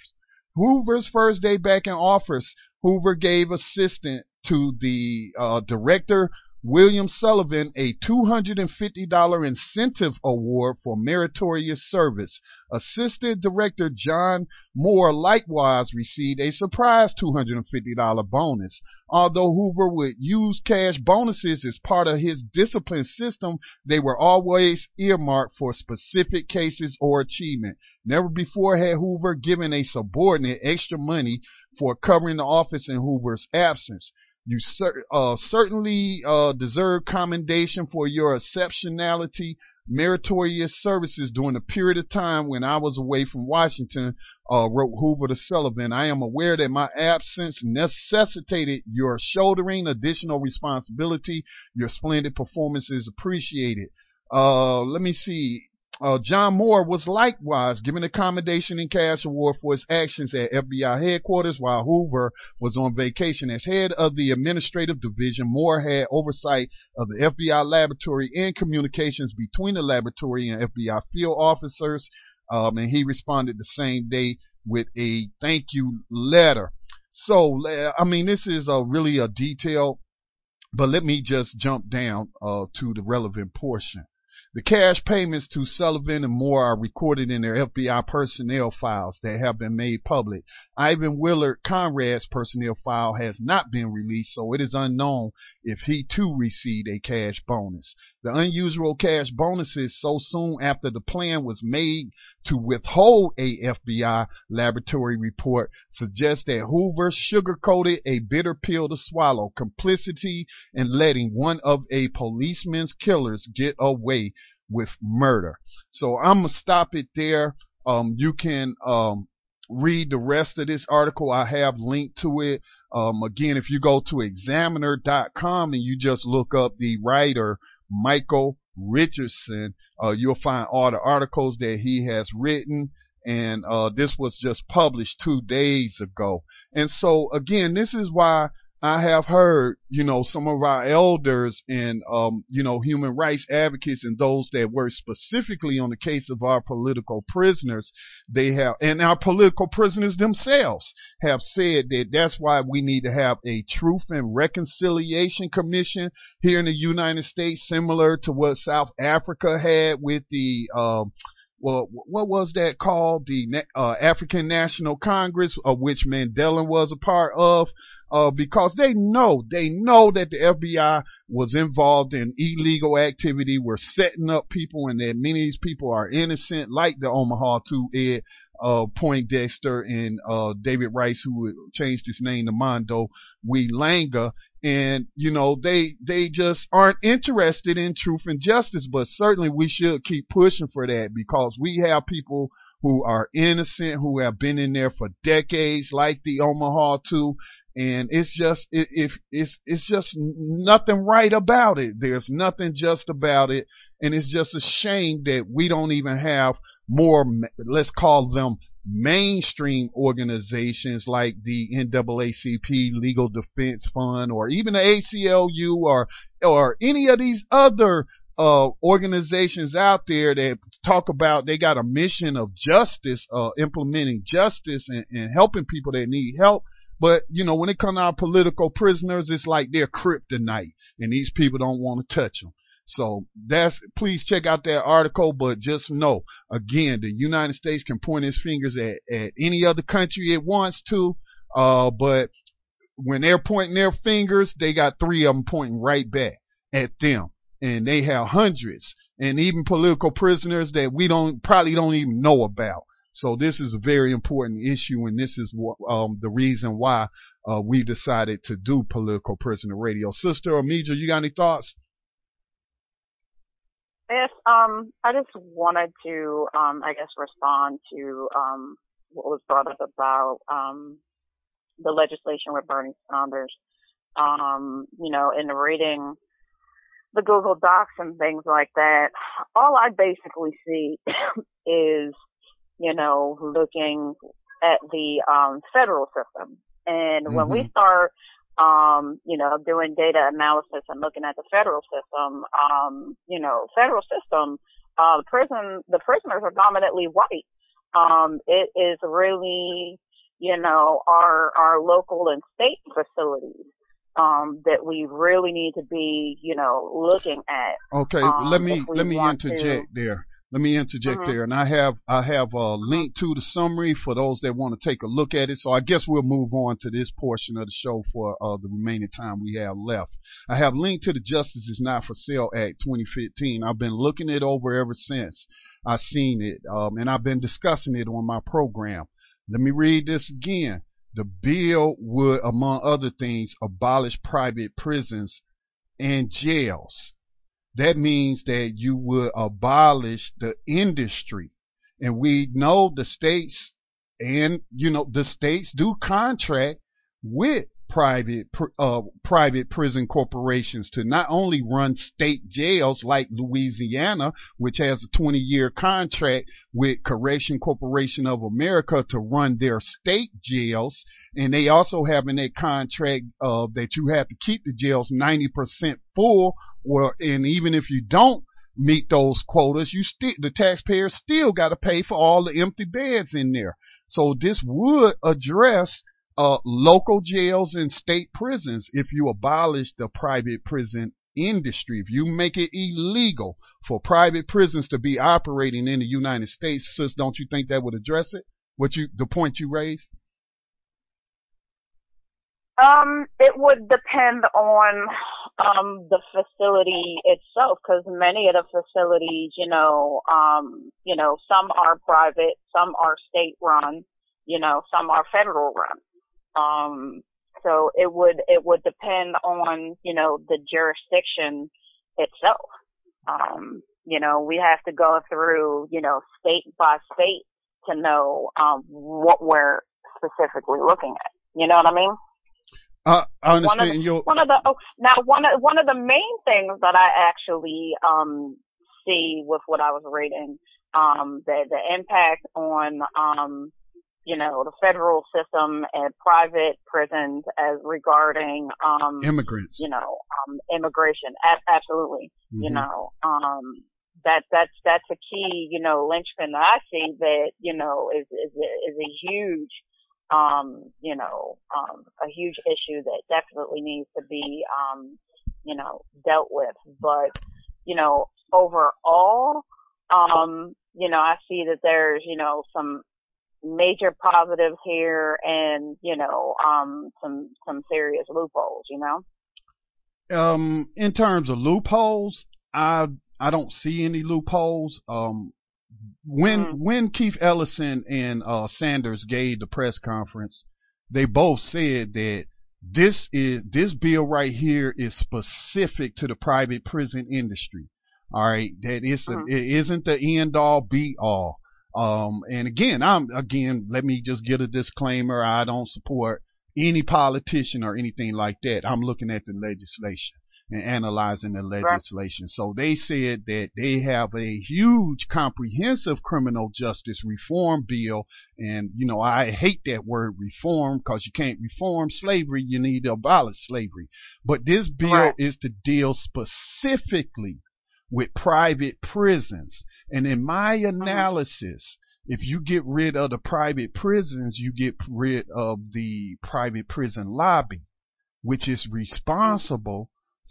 Hoover's first day back in office, Hoover gave assistance to the uh, director William Sullivan a $250 incentive award for meritorious service. Assistant Director John Moore likewise received a surprise $250 bonus. Although Hoover would use cash bonuses as part of his discipline system, they were always earmarked for specific cases or achievement. Never before had Hoover given a subordinate extra money for covering the office in Hoover's absence. You cer- uh, certainly uh, deserve commendation for your exceptionality, meritorious services during a period of time when I was away from Washington, uh, wrote Hoover to Sullivan. I am aware that my absence necessitated your shouldering additional responsibility. Your splendid performance is appreciated. Uh, let me see. Uh, John Moore was likewise given a commendation and cash award for his actions at FBI headquarters while Hoover was on vacation. As head of the administrative division, Moore had oversight of the FBI laboratory and communications between the laboratory and FBI field officers. Um, and he responded the same day with a thank you letter. So, I mean, this is a really a detail, but let me just jump down uh, to the relevant portion. The cash payments to Sullivan and Moore are recorded in their FBI personnel files that have been made public. Ivan Willard Conrad's personnel file has not been released, so it is unknown if he too received a cash bonus. The unusual cash bonuses so soon after the plan was made to withhold a FBI laboratory report suggests that Hoover sugarcoated a bitter pill to swallow, complicity in letting one of a policeman's killers get away with murder. So I'm gonna stop it there. Um, you can um, read the rest of this article. I have linked to it. Um, again, if you go to examiner.com and you just look up the writer Michael Richardson, uh, you'll find all the articles that he has written. And uh, this was just published two days ago. And so, again, this is why I have heard, you know, some of our elders and, um, you know, human rights advocates and those that work specifically on the case of our political prisoners, they have, and our political prisoners themselves have said that that's why we need to have a truth and reconciliation commission here in the United States, similar to what South Africa had with the, um, well, what was that called? The uh, African National Congress, of which Mandela was a part of uh, because they know, they know that the FBI was involved in illegal activity. We're setting up people and that many of these people are innocent, like the Omaha 2 Ed, uh, Poindexter and, uh, David Rice, who changed his name to Mondo Langa. And, you know, they, they just aren't interested in truth and justice, but certainly we should keep pushing for that because we have people who are innocent, who have been in there for decades, like the Omaha 2, and it's just it, it, it's it's just nothing right about it. There's nothing just about it, and it's just a shame that we don't even have more. Let's call them mainstream organizations like the NAACP Legal Defense Fund, or even the ACLU, or or any of these other uh, organizations out there that talk about they got a mission of justice, uh, implementing justice and, and helping people that need help but, you know, when it comes to our political prisoners, it's like they're kryptonite and these people don't want to touch them. So that's, please check out that article, but just know, again, the United States can point its fingers at, at any other country it wants to, uh, but when they're pointing their fingers, they got three of them pointing right back at them. And they have hundreds and even political prisoners that we don't, probably don't even know about. So this is a very important issue, and this is um, the reason why uh, we decided to do political prisoner radio. Sister Amija, you got any thoughts? Yes, um, I just wanted to, um, I guess, respond to um, what was brought up about um, the legislation with Bernie Sanders. Um, you know, in reading the Google Docs and things like that, all I basically see is you know, looking at the um, federal system. And mm-hmm. when we mm-hmm. start, um, you know, doing data analysis and looking at the federal system, um, you know, federal system, uh, prison, the prisoners are dominantly white. Um, it is really, you know, our, our local and state facilities. Um, that we really need to be, you know, looking at. Okay, um, let me let me interject to, there. Let me interject uh-huh. there, and I have I have a link to the summary for those that want to take a look at it. So I guess we'll move on to this portion of the show for uh, the remaining time we have left. I have linked to the Justice is Not for Sale Act 2015. I've been looking it over ever since I've seen it, um, and I've been discussing it on my program. Let me read this again. The bill would, among other things, abolish private prisons and jails that means that you would abolish the industry. And we know the states and, you know, the states do contract with private uh, private prison corporations to not only run state jails like Louisiana, which has a 20 year contract with Correction Corporation of America to run their state jails, and they also have in that contract uh, that you have to keep the jails 90% full, or and even if you don't meet those quotas, you still the taxpayers still got to pay for all the empty beds in there. So this would address uh, local jails and state prisons if you abolish the private prison industry, if you make it illegal for private prisons to be operating in the United States, sis, don't you think that would address it? What you the point you raised? Um, it would depend on um the facility itself, because many of the facilities, you know, um, you know, some are private, some are state run, you know, some are federal run. Um, so it would it would depend on you know the jurisdiction itself. Um, you know, we have to go through you know state by state to know um, what we're specifically looking at. You know what I mean? Uh, I understand one of the, one of the oh, now one of one of the main things that I actually um see with what I was reading um the the impact on um you know the federal system and private prisons as regarding um immigrants you know um immigration a- absolutely mm-hmm. you know um that that's that's a key you know linchpin that I see that you know is is is a huge um, you know, um, a huge issue that definitely needs to be, um, you know, dealt with. But, you know, overall, um, you know, I see that there's, you know, some major positives here and, you know, um, some, some serious loopholes, you know? Um, in terms of loopholes, I, I don't see any loopholes. Um, when mm-hmm. when Keith Ellison and uh, Sanders gave the press conference, they both said that this is this bill right here is specific to the private prison industry. All right, that is mm-hmm. it isn't the end all be all. Um, and again, I'm again, let me just get a disclaimer. I don't support any politician or anything like that. I'm looking at the legislation and analyzing the legislation. Right. So they said that they have a huge comprehensive criminal justice reform bill. And, you know, I hate that word reform because you can't reform slavery. You need to abolish slavery. But this bill right. is to deal specifically with private prisons. And in my mm-hmm. analysis, if you get rid of the private prisons, you get rid of the private prison lobby, which is responsible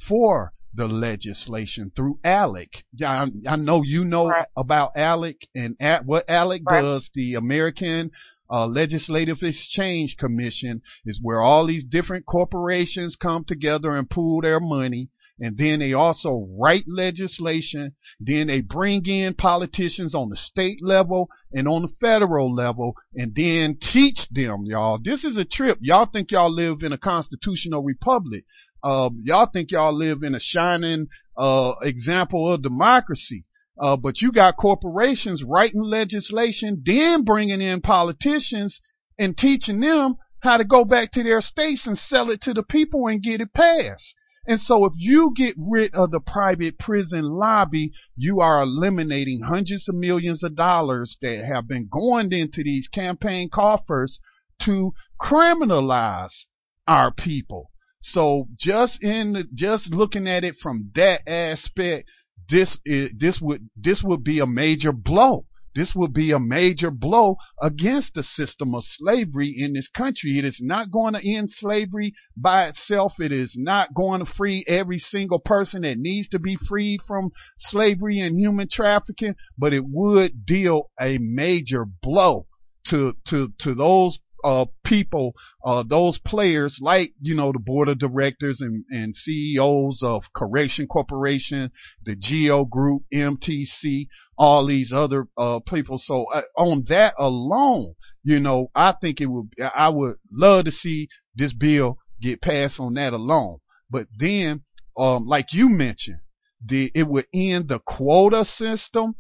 for the legislation through ALEC. I, I know you know right. about ALEC and at, what ALEC right. does, the American uh, Legislative Exchange Commission, is where all these different corporations come together and pool their money. And then they also write legislation. Then they bring in politicians on the state level and on the federal level and then teach them, y'all. This is a trip. Y'all think y'all live in a constitutional republic. Uh, y'all think y'all live in a shining uh, example of democracy. Uh, but you got corporations writing legislation, then bringing in politicians and teaching them how to go back to their states and sell it to the people and get it passed. And so if you get rid of the private prison lobby, you are eliminating hundreds of millions of dollars that have been going into these campaign coffers to criminalize our people. So just in the, just looking at it from that aspect, this is this would this would be a major blow. This will be a major blow against the system of slavery in this country. It is not going to end slavery by itself. It is not going to free every single person that needs to be freed from slavery and human trafficking, but it would deal a major blow to to to those uh, people, uh, those players like, you know, the board of directors and, and CEOs of Correction Corporation, the Geo Group, MTC, all these other, uh, people. So uh, on that alone, you know, I think it would, I would love to see this bill get passed on that alone. But then, um, like you mentioned, the, it would end the quota system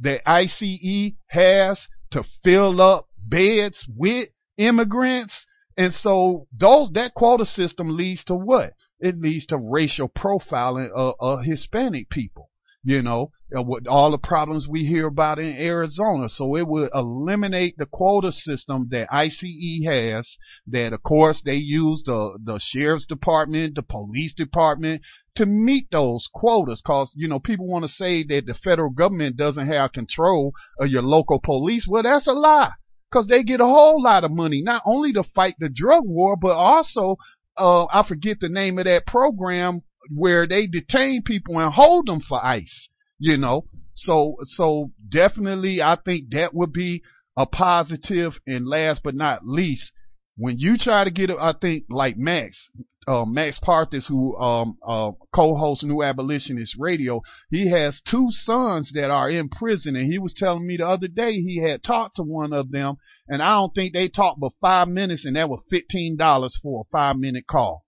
that ICE has to fill up beds with immigrants. And so those that quota system leads to what? It leads to racial profiling of, of Hispanic people. You know, with all the problems we hear about in Arizona. So it would eliminate the quota system that ICE has. That of course they use the the sheriff's department, the police department to meet those quotas. Cause you know people want to say that the federal government doesn't have control of your local police. Well, that's a lie because they get a whole lot of money, not only to fight the drug war, but also, uh, I forget the name of that program, where they detain people and hold them for ICE. You know, so so definitely, I think that would be a positive. And last but not least, when you try to get, I think like Max, uh, Max Parthas, who um, uh, co-hosts New Abolitionist Radio, he has two sons that are in prison, and he was telling me the other day he had talked to one of them, and I don't think they talked but five minutes, and that was fifteen dollars for a five minute call,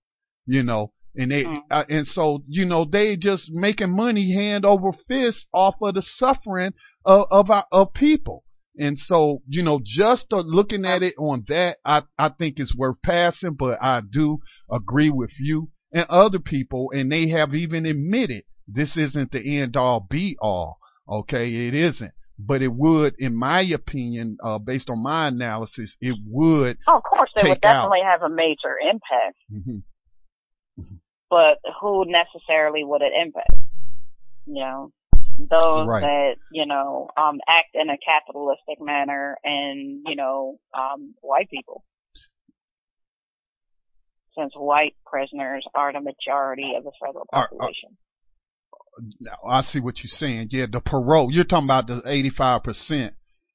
you know. And they, mm. uh, and so, you know, they just making money hand over fist off of the suffering of, of, our, of people. And so, you know, just looking at it on that, I, I think it's worth passing, but I do agree with you and other people, and they have even admitted this isn't the end all be all. Okay, it isn't. But it would, in my opinion, uh, based on my analysis, it would. Oh, of course, it would definitely out. have a major impact. Mm-hmm. Mm-hmm. But who necessarily would it impact? You know, those right. that you know um act in a capitalistic manner and you know um white people since white prisoners are the majority of the federal population are, I see what you're saying. Yeah, the parole. You're talking about the 85%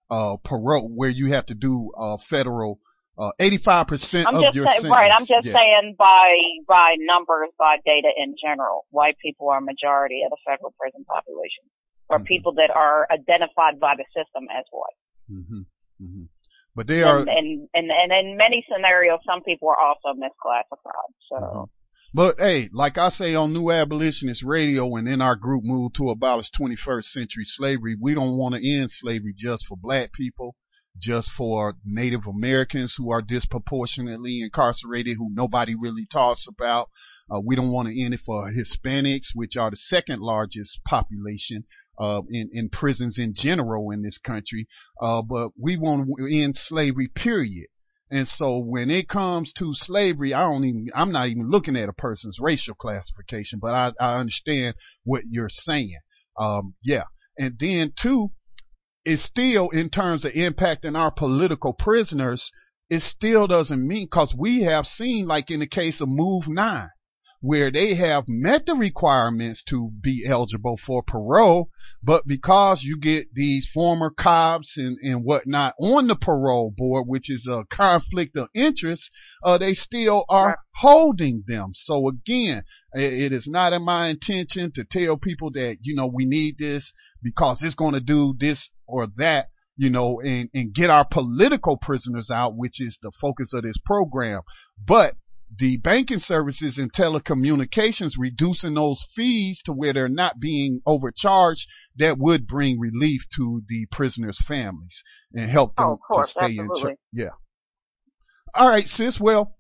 uh, parole where you have to do uh, federal uh, 85% I'm of your say, Right, I'm just yeah. saying by, by numbers, by data in general, white people are a majority of the federal prison population, or mm-hmm. people that are identified by the system as white. Mm-hmm. Mm-hmm. But they are, and, and, and, and in many scenarios, some people are also misclassified, so. Uh-huh. But hey, like I say on New Abolitionist Radio and in our group Move to Abolish 21st Century Slavery, we don't want to end slavery just for black people just for Native Americans who are disproportionately incarcerated, who nobody really talks about. Uh, we don't want to end it for Hispanics, which are the second largest population uh, in, in prisons in general in this country. Uh, but we want to end slavery, period. And so when it comes to slavery, I don't even, I'm not even looking at a person's racial classification, but I, I understand what you're saying. Um, yeah. And then two, it still, in terms of impacting our political prisoners, it still doesn't mean because we have seen, like in the case of Move Nine, where they have met the requirements to be eligible for parole, but because you get these former cops and, and whatnot on the parole board, which is a conflict of interest, uh, they still are holding them. So again, it is not in my intention to tell people that, you know, we need this because it's going to do this or that you know, and, and get our political prisoners out, which is the focus of this program. But the banking services and telecommunications reducing those fees to where they're not being overcharged, that would bring relief to the prisoners' families and help them oh, to stay absolutely. in. Ch- yeah. All right, sis. Well,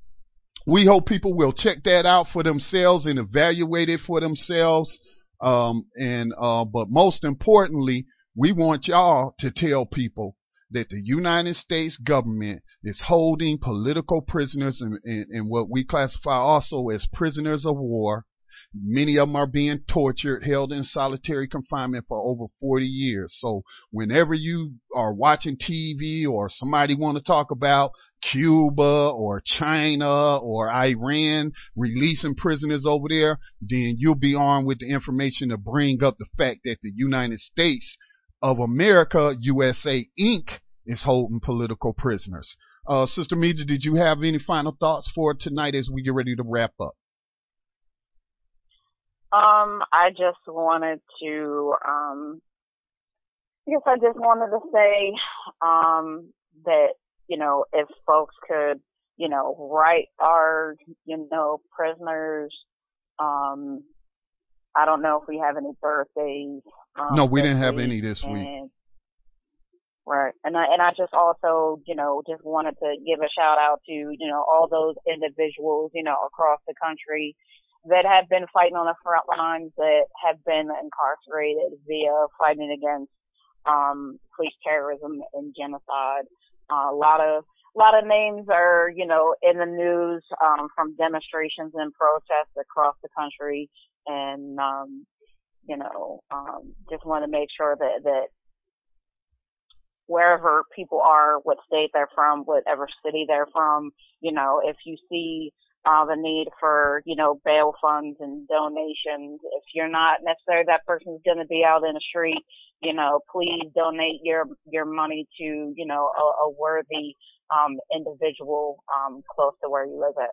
we hope people will check that out for themselves and evaluate it for themselves. Um, and uh, but most importantly, we want y'all to tell people that the United States government is holding political prisoners and, and, and what we classify also as prisoners of war. Many of them are being tortured, held in solitary confinement for over 40 years. So whenever you are watching TV or somebody want to talk about Cuba or China or Iran releasing prisoners over there, then you'll be armed with the information to bring up the fact that the United States of America, USA Inc., is holding political prisoners. Uh, Sister Meja, did you have any final thoughts for tonight as we get ready to wrap up? Um, I just wanted to, um, I guess I just wanted to say, um, that, you know, if folks could, you know, write our, you know, prisoners, um, I don't know if we have any birthdays. Um, no, we didn't have any this week. Right. And I, and I just also, you know, just wanted to give a shout out to, you know, all those individuals, you know, across the country that have been fighting on the front lines that have been incarcerated via fighting against, um, police terrorism and genocide. Uh, a lot of, a lot of names are, you know, in the news, um, from demonstrations and protests across the country. And, um, you know, um, just want to make sure that, that wherever people are, what state they're from, whatever city they're from, you know, if you see uh, the need for, you know, bail funds and donations. If you're not necessarily that person's going to be out in the street, you know, please donate your, your money to, you know, a, a worthy, um, individual, um, close to where you live at.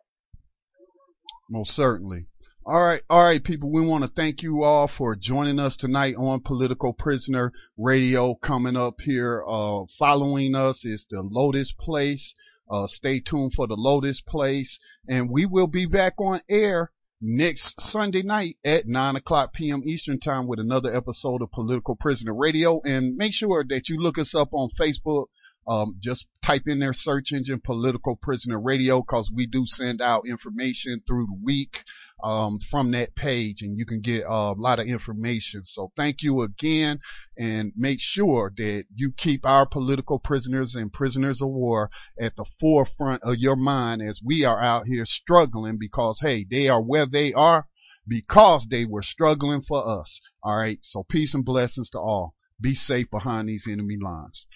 Most certainly. All right, all right, people. We want to thank you all for joining us tonight on Political Prisoner Radio. Coming up here, uh, following us is the Lotus Place. Uh, stay tuned for the Lotus Place, and we will be back on air next Sunday night at 9 o'clock p.m. Eastern Time with another episode of Political Prisoner Radio. And make sure that you look us up on Facebook. Um, just type in their search engine Political Prisoner Radio because we do send out information through the week um, from that page, and you can get a lot of information. So thank you again, and make sure that you keep our political prisoners and prisoners of war at the forefront of your mind as we are out here struggling because hey, they are where they are because they were struggling for us. All right. So peace and blessings to all. Be safe behind these enemy lines.